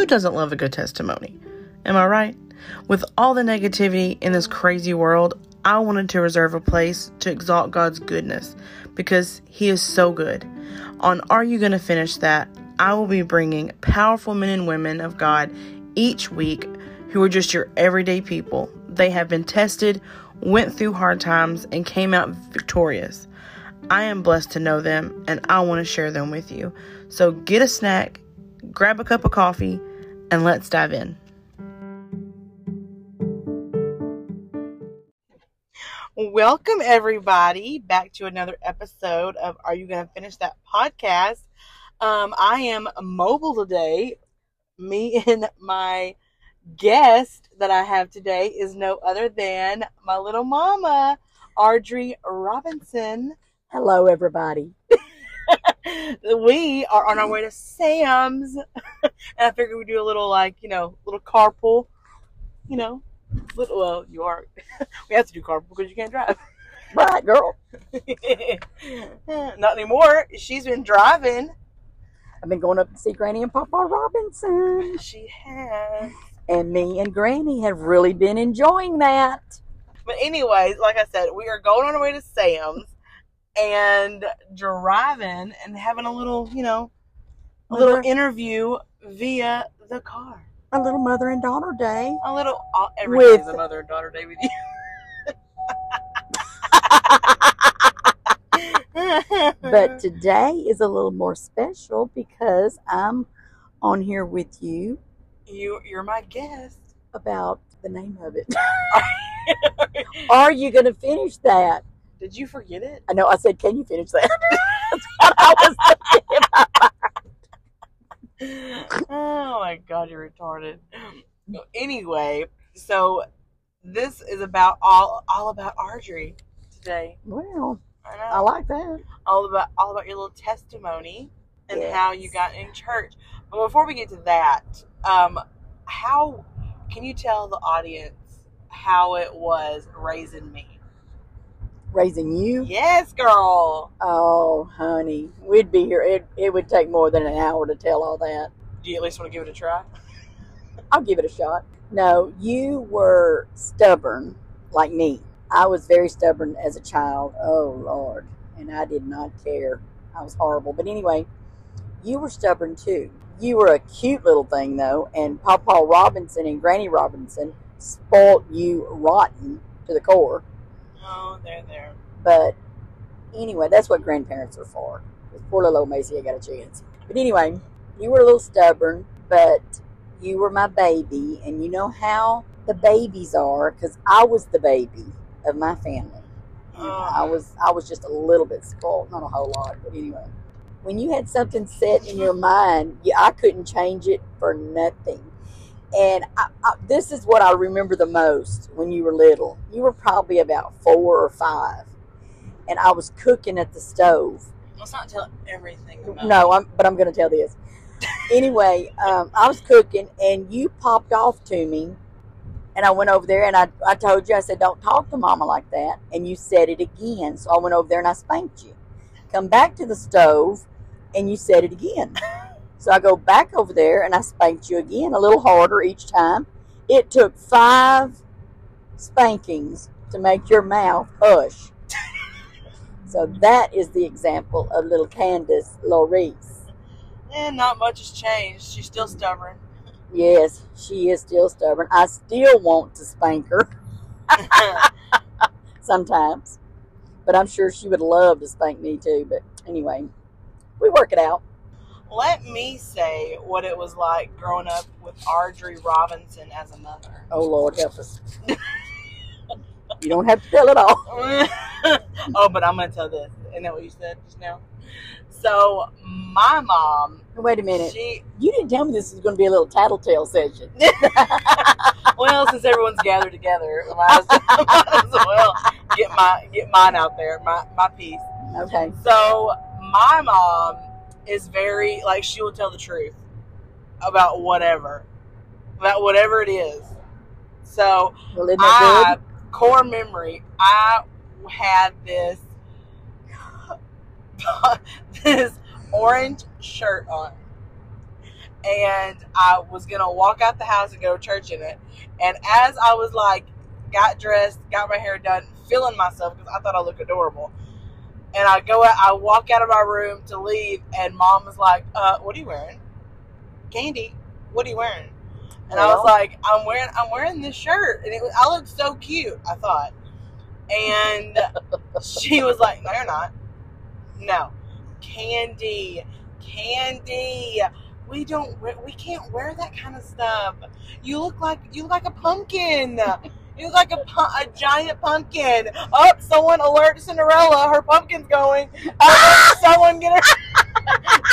who doesn't love a good testimony? Am I right? With all the negativity in this crazy world, I wanted to reserve a place to exalt God's goodness because He is so good. On Are You Gonna Finish That? I will be bringing powerful men and women of God each week who are just your everyday people. They have been tested, went through hard times, and came out victorious. I am blessed to know them and I want to share them with you. So get a snack, grab a cup of coffee, and let's dive in. Welcome, everybody, back to another episode of Are You Going to Finish That podcast? Um, I am mobile today. Me and my guest that I have today is no other than my little mama, Audrey Robinson. Hello, everybody. we are on our way to Sam's, and I figured we'd do a little, like, you know, little carpool. You know, little, well, you are. we have to do carpool because you can't drive. Right, girl. Not anymore. She's been driving. I've been going up to see Granny and Papa Robinson. She has. And me and Granny have really been enjoying that. But anyways, like I said, we are going on our way to Sam's and driving and having a little, you know, a little Mother- interview via the car. A little mother and daughter day. A little uh, every With- a mother and daughter day with you. But today is a little more special because I'm on here with you you you're my guest. about the name of it. Are you going to finish that? Did you forget it? I know I said, can you finish that? That's what I was thinking. oh my god, you're retarded. Anyway, so this is about all all about Audrey today. Well, I know. I like that. all about all about your little testimony and Yes. how you got in church. But before we get to that, um, how can you tell the audience how it was raising me? Raising you. Yes, girl. Oh, honey, we'd be here. It, it would take more than an hour to tell all that. Do you at least want to give it a try? I'll give it a shot. No, you were stubborn like me. I was very stubborn as a child. Oh, Lord. And I did not care. I was horrible. But anyway, you were stubborn too. You were a cute little thing, though, and Papa Robinson and Granny Robinson spoilt you rotten to the core. Oh, there, there. But anyway, that's what grandparents are for. This poor little old Macy, I got a chance. But anyway, you were a little stubborn, but you were my baby, and you know how the babies are, because I was the baby of my family. And oh. I was I was just a little bit spoiled, not a whole lot, but anyway. When you had something set in your mind, you, I couldn't change it for nothing. And I, I, this is what I remember the most when you were little. You were probably about four or five, and I was cooking at the stove. Let's not tell everything about No, I'm, but I'm going to tell this. anyway, um, I was cooking, and you popped off to me, and I went over there, and I, I told you, I said, don't talk to Mama like that, and you said it again. So I went over there and I spanked you. Come back to the stove, and you said it again. So I go back over there, and I spanked you again, a little harder each time. It took five spankings to make your mouth hush. So that is the example of little Candace Lorice. And eh, not much has changed. She's still stubborn. Yes, she is still stubborn. I still want to spank her sometimes, but I'm sure she would love to spank me too. But anyway, we work it out. Let me say what it was like growing up with Audrey Robinson as a mother. Oh Lord, help us. you don't have to tell it all. oh, but I'm gonna tell this. Isn't that what you said just now? So my mom, Wait a minute. she You didn't tell me this was going to be a little tattletale session. well, since everyone's gathered together, I might as, might as well get my get mine out there, my my piece. Okay. So my mom is very like she will tell the truth about whatever, about whatever it is. So Well, I core memory. I had this this orange shirt on, and I was gonna walk out the house and go to church in it. And as I was like, got dressed, got my hair done, feeling myself because I thought I looked adorable. And I go out, I walk out of my room to leave, and mom was like, uh, "What are you wearing, Candy? What are you wearing?" And I was like, "I'm wearing, I'm wearing this shirt, and it was, I look so cute." I thought, and she was like, "No, you're not. No, Candy, Candy." We don't. wear- We can't wear that kind of stuff. You look like you look like a pumpkin. You look like a, a giant pumpkin. Oh, someone alert Cinderella. Her pumpkin's going. Oh, someone get her.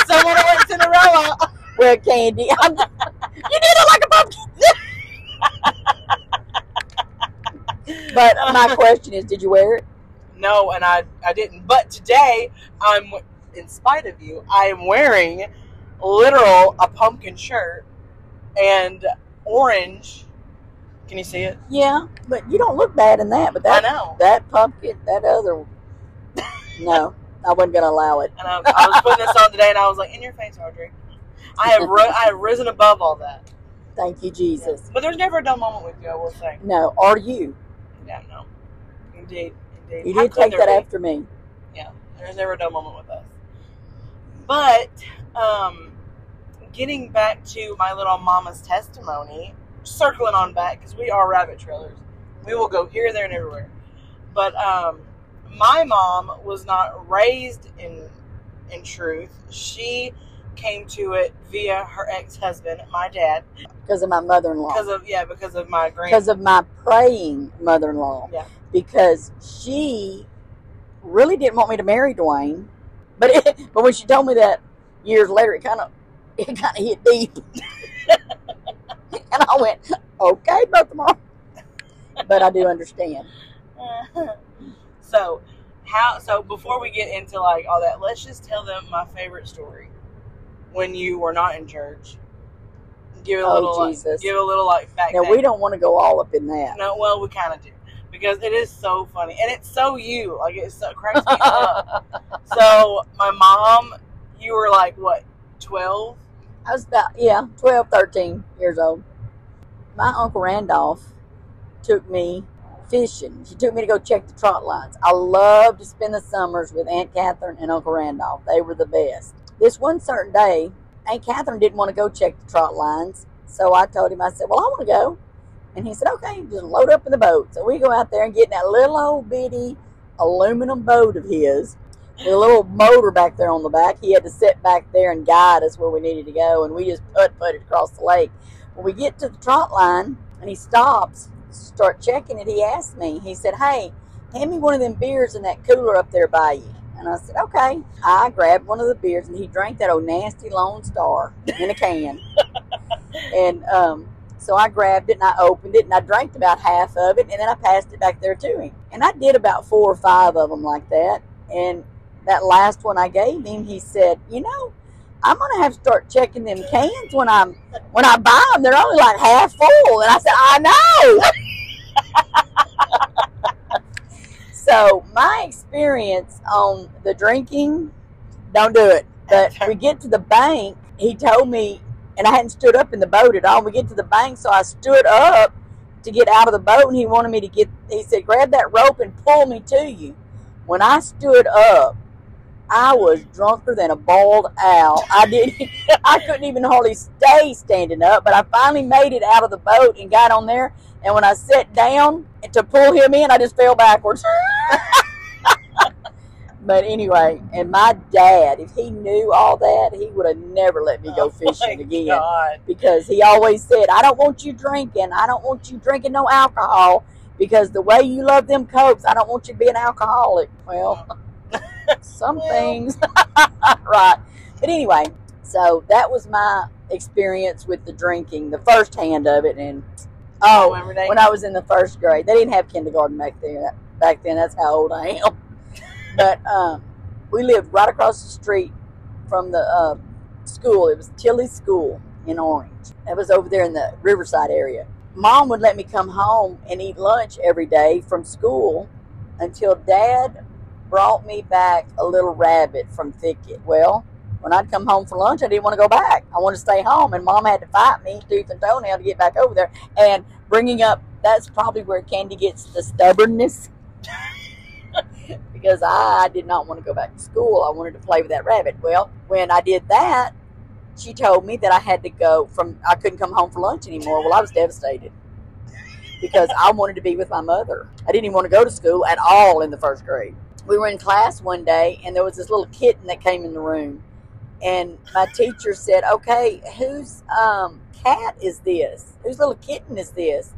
someone alert Cinderella. Well, Candy, I'm, you did look like a pumpkin. but my question is, did you wear it? No, and I I didn't. But today I'm, in spite of you, I am wearing literal a pumpkin shirt and orange. Can you see it? Yeah, but you don't look bad in that. But I that know. that pumpkin, that other, no, I wasn't gonna allow it. And I, I was putting this on today, and I was like, "In your face, Audrey." I have ri- I have risen above all that. Thank you, Jesus. But there's never a dull moment with you. I will say. No, are you? Yeah, no. Indeed, indeed. You How did take that be? after me. Yeah, there's never a dull moment with us. But um, getting back to my little mama's testimony, circling on back because we are rabbit trailers. We will go here, there, and everywhere. But um, my mom was not raised in in truth. She came to it via her ex husband, my dad, because of my mother-in-law. because of yeah, because of my grand. Because of my praying mother-in-law. Yeah. Because she really didn't want me to marry Dwayne, but it, but when she told me that years later, it kind of it kind of hit deep, and I went, "Okay, both of them." But I do understand. so how so before we get into like all that let's just tell them my favorite story when you were not in church give a Oh, little like, Jesus. give a little like back Now we don't want to go all up in that. no well we kind of do because it is so funny and it's so you like it so cracks me up so my mom you were like what 12 I was about, yeah, 12, 13 years old. My Uncle Randolph took me fishing. She took me to go check the trot lines. I loved to spend the summers with Aunt Catherine and Uncle Randolph. They were the best. This one certain day, Aunt Catherine didn't want to go check the trot lines. So I told him, I said, well, I want to go. And he said, okay, just load up in the boat. So we go out there and get in that little old bitty aluminum boat of his with a little motor back there on the back. He had to sit back there and guide us where we needed to go, and we just put putted across the lake. When we get to the trot line, and he stops, start checking it, he asked me, he said, Hey, hand me one of them beers in that cooler up there by you. And I said, Okay. I grabbed one of the beers, and he drank that old nasty Lone Star in a can. and um, so I grabbed it and I opened it and I drank about half of it and then I passed it back there to him. And I did about four or five of them like that. And that last one I gave him, he said, "You know, I'm gonna have to start checking them cans when I'm when I buy them. They're only like half full." And I said, "I know." so my experience on the drinking, don't do it. But we get to the bank. He told me, and I hadn't stood up in the boat at all. We get to the bank, so I stood up to get out of the boat, and he wanted me to get. He said, "Grab that rope and pull me to you." When I stood up, I was drunker than a bald owl. I didn't. I couldn't even hardly stay standing up, but I finally made it out of the boat and got on there. And when I sat down to pull him in, I just fell backwards. but anyway, and my dad, if he knew all that, he would have never let me go Oh fishing again God. because he always said, I don't want you drinking. I don't want you drinking no alcohol because the way you love them cokes, I don't want you to be an alcoholic. Well, oh. some things. right. But anyway, so that was my experience with the drinking, the first hand of it. And oh, when I was in the first grade, they didn't have kindergarten back then. Back then, that's how old I am. But um, we lived right across the street from the uh, school. It was Tilly School in Orange. That was over there in the Riverside area. Mom would let me come home and eat lunch every day from school until Dad brought me back a little rabbit from Thicket. Well, when I'd come home for lunch, I didn't want to go back. I wanted to stay home, and Mom had to fight me tooth and toenail to get back over there. And bringing up that's probably where Candy gets the stubbornness. because I did not want to go back to school. I wanted to play with that rabbit. Well, when I did that, she told me that I had to go from, I couldn't come home for lunch anymore. Well, I was devastated because I wanted to be with my mother. I didn't even want to go to school at all in the first grade. We were in class one day and there was this little kitten that came in the room. And my teacher said, Okay, whose um, cat is this? Whose little kitten is this?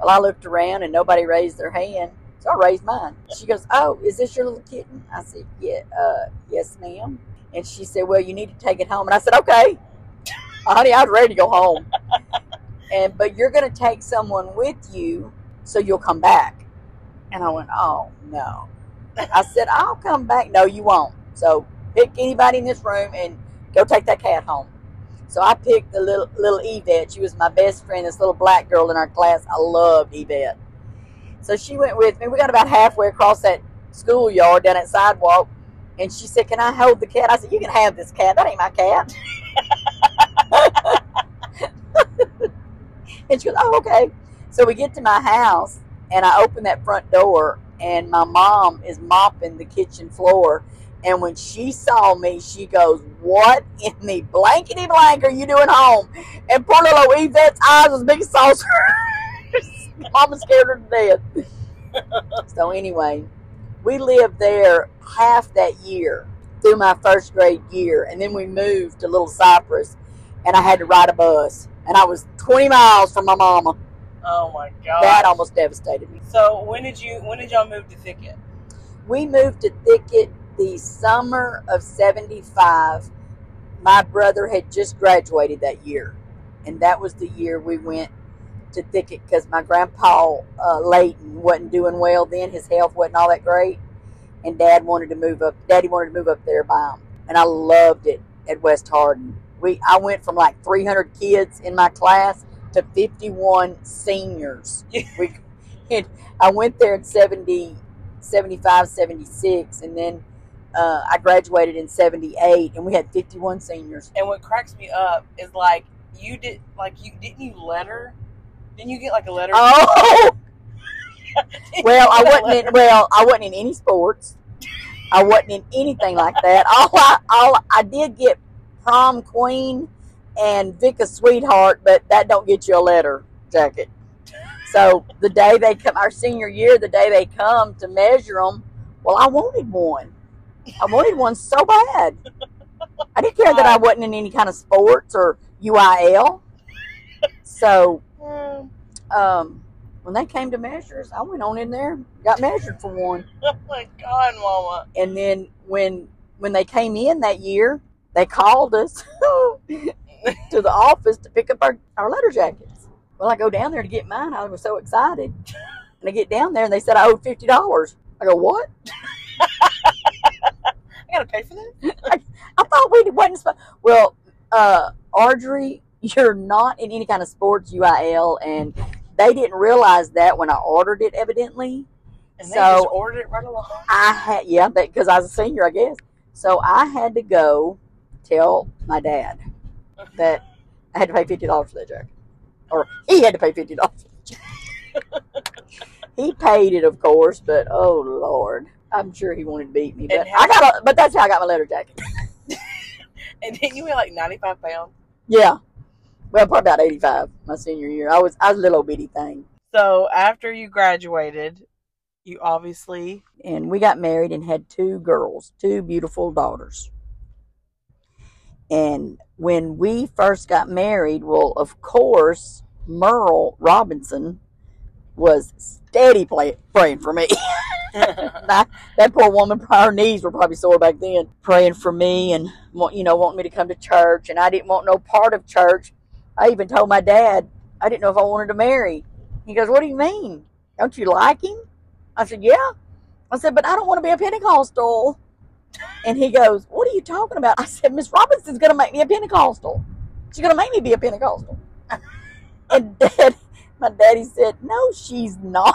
Well, I looked around and nobody raised their hand. So I raised mine. She goes, Oh, is this your little kitten? I said, Yeah, uh, yes, ma'am. And she said, Well, you need to take it home. And I said, Okay. Honey, I was ready to go home. and but you're gonna take someone with you so you'll come back. And I went, Oh no. I said, I'll come back. No, you won't. So pick anybody in this room and go take that cat home. So I picked the little little Yvette. She was my best friend, this little black girl in our class. I loved Yvette. So she went with me. We got about halfway across that schoolyard down that sidewalk, and she said, "Can I hold the cat?" I said, "You can have this cat. That ain't my cat." and she goes, "Oh, okay." So we get to my house, and I open that front door, and my mom is mopping the kitchen floor. And when she saw me, she goes, What in the blankety blank are you doing home? And poor little Yvette's eyes was big as saucers. Mama scared her to death. so, anyway, we lived there half that year through my first grade year. And then we moved to Little Cypress, and I had to ride a bus. And I was 20 miles from my mama. Oh my god. That almost devastated me. So when did you when did y'all move to Thicket? We moved to Thicket the summer of 75. My brother had just graduated that year. And that was the year we went to Thicket because my grandpa, uh, Layton, wasn't doing well then. His health wasn't all that great. And dad wanted to move up, daddy wanted to move up there by him. And I loved it at West Hardin. We, I went from like 300 kids in my class to 51 seniors. we, and I went there in 70, 75, 76, and then uh, I graduated in 78, and we had 51 seniors. And what cracks me up is like you did like you didn't you letter? Didn't you get like a letter? Oh, well, I wasn't in, well, I wasn't in any sports. I wasn't in anything like that. All I, all I did get prom queen and Vic sweetheart, but that don't get you a letter jacket. So the day they come, our senior year, the day they come to measure them, well, I wanted one. I wanted one so bad. I didn't care that I wasn't in any kind of sports or UIL. So, um, when they came to measures, I went on in there, got measured for one. Oh my god, Mama! And then when when they came in that year, they called us to the office to pick up our, our letter jackets. Well, I go down there to get mine. I was so excited. And I get down there and they said I owed fifty dollars. I go, what? I gotta pay for that. I, I thought we wasn't supposed. Well, uh, Audrey, you're not in any kind of sports UIL, and they didn't realize that when I ordered it, evidently. And they So- just ordered it right along. I had, yeah, because I was a senior, I guess. So I had to go tell my dad that I had to pay fifty dollars for that jacket, or he had to pay fifty dollars. he paid it, of course, but oh lord, I'm sure he wanted to beat me. But I got, a, but that's how I got my letter jacket. And then you weigh like ninety five pounds. Yeah, well, probably about eighty-five my senior year. I was, I was a little bitty thing. So after you graduated, you obviously and we got married and had two girls, two beautiful daughters. And when we first got married, well, of course, Merle Robinson was steady play, praying for me. that, that poor woman, her knees were probably sore back then, praying for me and want, you know, wanting me to come to church. And I didn't want no part of church. I even told my dad I didn't know if I wanted to marry. He goes, "What do you mean? Don't you like him?" I said, "Yeah." I said, "But I don't want to be a Pentecostal." And he goes, "What are you talking about?" I said, "Miss Robinson's going to make me a Pentecostal. She's going to make me be a Pentecostal." and dad, my daddy said, "No, she's not."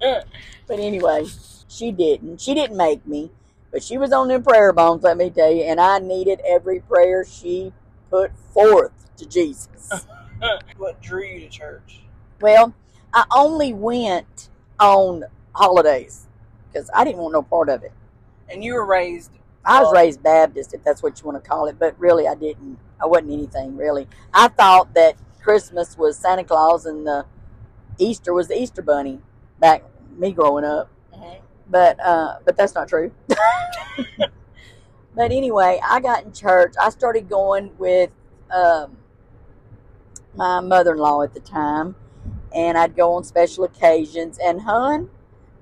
but anyway, she didn't. She didn't make me. But she was on them prayer bones, let me tell you, and I needed every prayer she put forth to Jesus. what drew you to church? Well, I only went on holidays because I didn't want no part of it. And you were raised. I was raised Baptist, if that's what you want to call it, but really I didn't. I wasn't anything really. I thought that Christmas was Santa Claus and the Easter was the Easter Bunny back me growing up. mhm. But uh, but that's not true. but anyway, I got in church. I started going with um, my mother-in-law at the time, and I'd go on special occasions. And hun,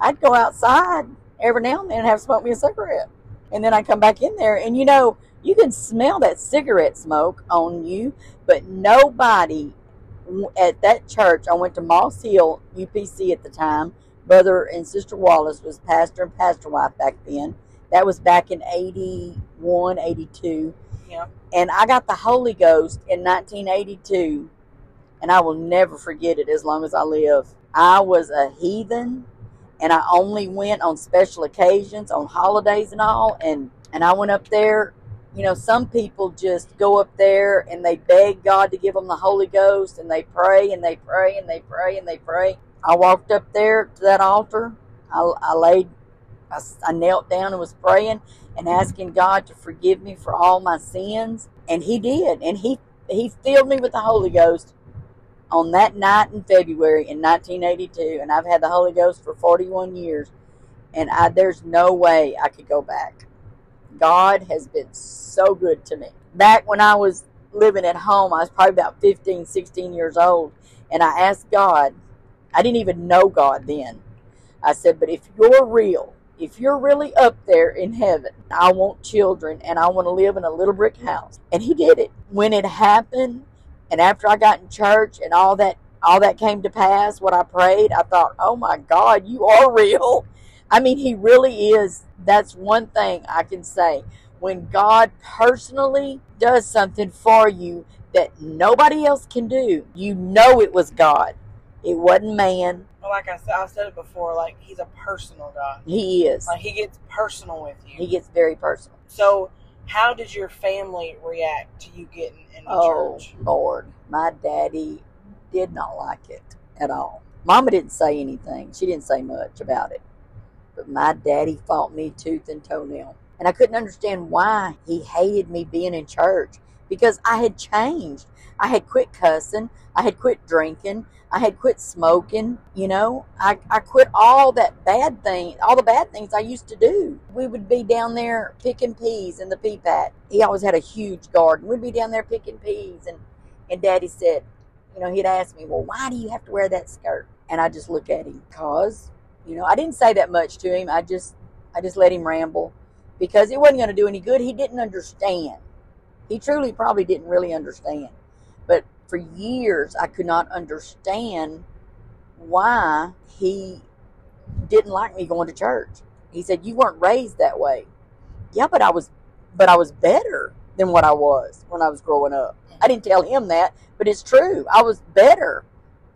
I'd go outside every now and then and have smoked me a cigarette, and then I'd come back in there, and you know you can smell that cigarette smoke on you, but nobody at that church. I went to Moss Hill UPC at the time. Brother and Sister Wallace was pastor and pastor wife back then. That was back in 81, 82 Yeah. and I got the Holy Ghost in 1982, and I will never forget it as long as I live. I was a heathen, and I only went on special occasions, on holidays and all, and and I went up there. You know, some people just go up there and they beg God to give them the Holy Ghost, and they pray and they pray and they pray and they pray. I walked up there to that altar. I, I laid, I, I knelt down and was praying and asking God to forgive me for all my sins. And He did. And He He filled me with the Holy Ghost on that night in February in 1982. And I've had the Holy Ghost for 41 years. And I, there's no way I could go back. God has been so good to me. Back when I was living at home, I was probably about 15, 16 years old. And I asked God, I didn't even know God then. I said, but if you're real, if you're really up there in heaven, I want children and I want to live in a little brick house. And he did it. When it happened, and after I got in church and all that all that came to pass, what I prayed, I thought, oh my God, you are real. I mean, he really is. That's one thing I can say. When God personally does something for you that nobody else can do, you know it was God. It wasn't man. Like I said, I've said it before. Like he's a personal God. He is. Like he gets personal with you. He gets very personal. so, how did your family react to you getting into Oh, church? Oh, Lord. My daddy did not like it at all. Mama didn't say anything. She didn't say much about it. But my daddy fought me tooth and toenail. And I couldn't understand why he hated me being in church because I had changed. I had quit cussing. I had quit drinking. I had quit smoking. You know, I, I quit all that bad thing, all the bad things I used to do. We would be down there picking peas in the pea patch. He always had a huge garden. We'd be down there picking peas. And, and daddy said, you know, he'd ask me, well, why do you have to wear that skirt? And I just look at him, cause, you know, I didn't say that much to him. I just, I just let him ramble because it wasn't going to do any good. He didn't understand. He truly probably didn't really understand. But for years, I could not understand why he didn't like me going to church. He said, "You weren't raised that way." Yeah, but I was, but I was better than what I was when I was growing up. I didn't tell him that, but it's true. I was better.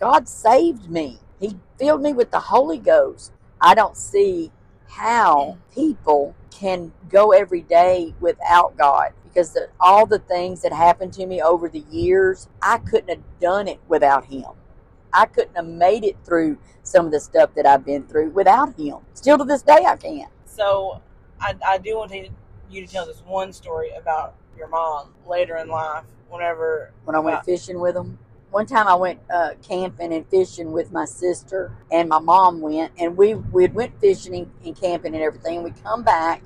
God saved me. He filled me with the Holy Ghost. I don't see how people can go every day without God because the, all the things that happened to me over the years, I couldn't have done it without Him. I couldn't have made it through some of the stuff that I've been through without Him. Still to this day, I can't. So, I, I do want to, you to tell this one story about your mom later in life. Whenever when I went fishing with them. One time I went uh, camping and fishing with my sister and my mom went, and we we went fishing and, camping and everything. And we come back,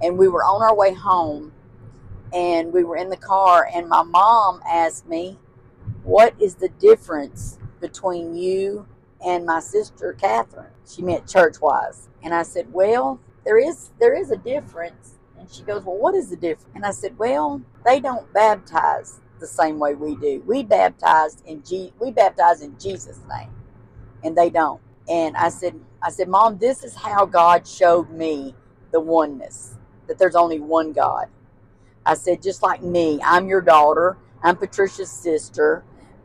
and we were on our way home, and we were in the car, and my mom asked me, "What is the difference between you and my sister Catherine?" She meant church wise, and I said, "Well, there is there is a difference." And she goes, "Well, what is the difference?" And I said, "Well, they don't baptize the same way we do. We baptized in G- we baptize in Jesus' name, and they don't." And I said, "I said, Mom, this is how God showed me the oneness that there's only one God." I said, "Just like me, I'm your daughter. I'm Patricia's sister.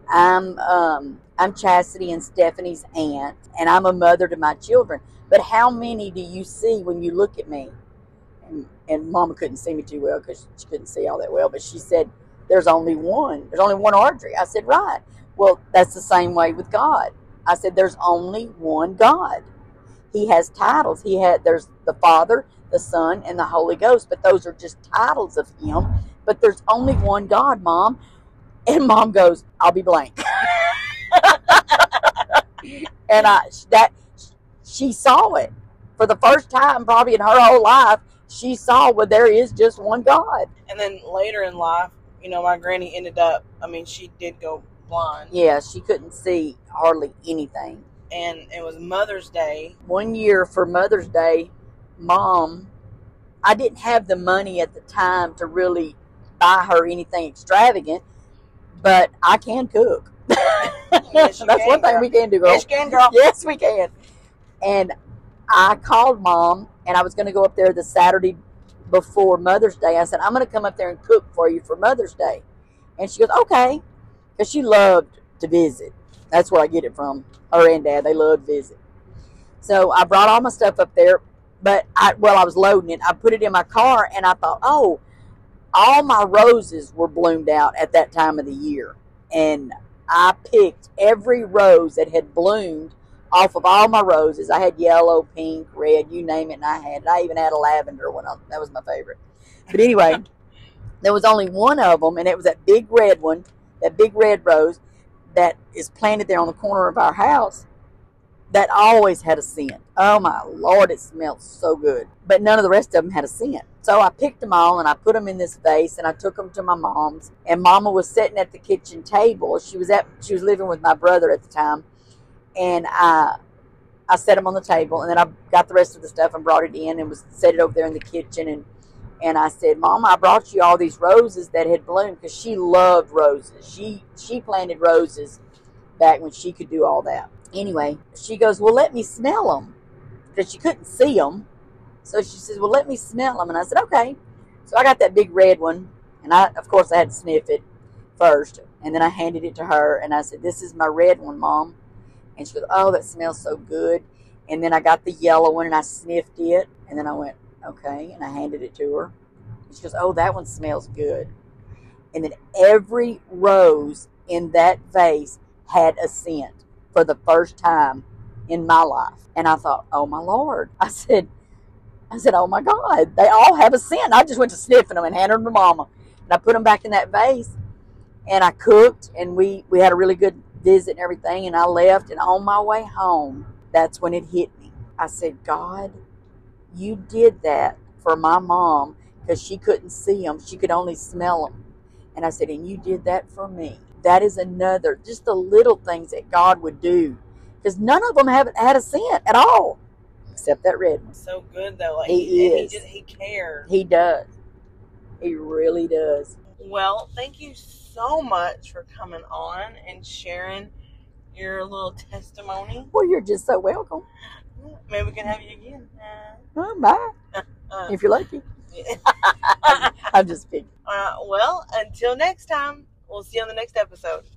I'm um, I'm Chastity and Stephanie's aunt, and I'm a mother to my children. But how many do you see when you look at me?" And and Mama couldn't see me too well because she couldn't see all that well. But she said, "There's only one. There's only one Audrey." I said, "Right. Well, that's the same way with God." I said, "There's only one God. He has titles. He had there's the Father, the Son, and the Holy Ghost, but those are just titles of Him. But there's only one God, Mom." And Mom goes, "I'll be blank." and I that she saw it for the first time probably in her whole life. She saw well there is just one God. And then later in life, you know, my granny ended up. I mean, she did go blind, Yeah, she couldn't see hardly anything. and it was Mother's Day. One year for Mother's Day, Mom, I didn't have the money at the time to really buy her anything extravagant, but I can cook. Yes, That's can, one thing girl. we can do, girl. Yes, can, girl. yes, we can. And I called mom, and I was going to go up there the Saturday before Mother's Day. I said, I'm going to come up there and cook for you for Mother's Day. And she goes, okay. Because she loved to visit. That's where I get it from. Her and dad, they love to visit. So I brought all my stuff up there, but I, well, I was loading it. I put it in my car, and I thought, oh, all my roses were bloomed out at that time of the year. And I picked every rose that had bloomed off of all my roses. I had yellow, pink, red, you name it, and I had it. I even had a lavender one. That was my favorite. But anyway, there was only one of them, and it was that big red one, that big red rose that is planted there on the corner of our house that always had a scent. Oh my lord, it smelled so good. But none of the rest of them had a scent. So I picked them all and I put them in this vase and I took them to my mom's. And Mama was sitting at the kitchen table. She was at she was living with my brother at the time, and I I set them on the table and then I got the rest of the stuff and brought it in and was set it over there in the kitchen and and I said, "Mom, I brought you all these roses that had bloomed because she loved roses. She she planted roses back when she could do all that. Anyway, she goes, Well, let me smell them because she couldn't see them. So she says, Well, let me smell them. And I said, Okay. So I got that big red one, and I, of course, I had to sniff it first. And then I handed it to her, and I said, This is my red one, Mom. And she goes, Oh, that smells so good. And then I got the yellow one, and I sniffed it. And then I went, Okay. And I handed it to her. And she goes, Oh, that one smells good. And then every rose in that vase had a scent for the first time in my life. And I thought, oh my Lord. I said, I said, oh my God, they all have a scent. I just went to sniffing them and handed them to Mama. And I put them back in that vase. And I cooked and we, we had a really good visit and everything. And I left. And on my way home, that's when it hit me. I said, God, you did that for my mom because she couldn't see them. She could only smell them. And I said, and you did that for me. That is another, just the little things that God would do. Because none of them haven't had a scent at all, except that red one. So good though. Like He is. He, just, he cares. He does. He really does. Well, thank you so much for coming on and sharing your little testimony. Well, you're just so welcome. Maybe we can have you again. Oh, bye. Uh, If you're lucky. uh, I'm just kidding. well, until next time, we'll see you on the next episode.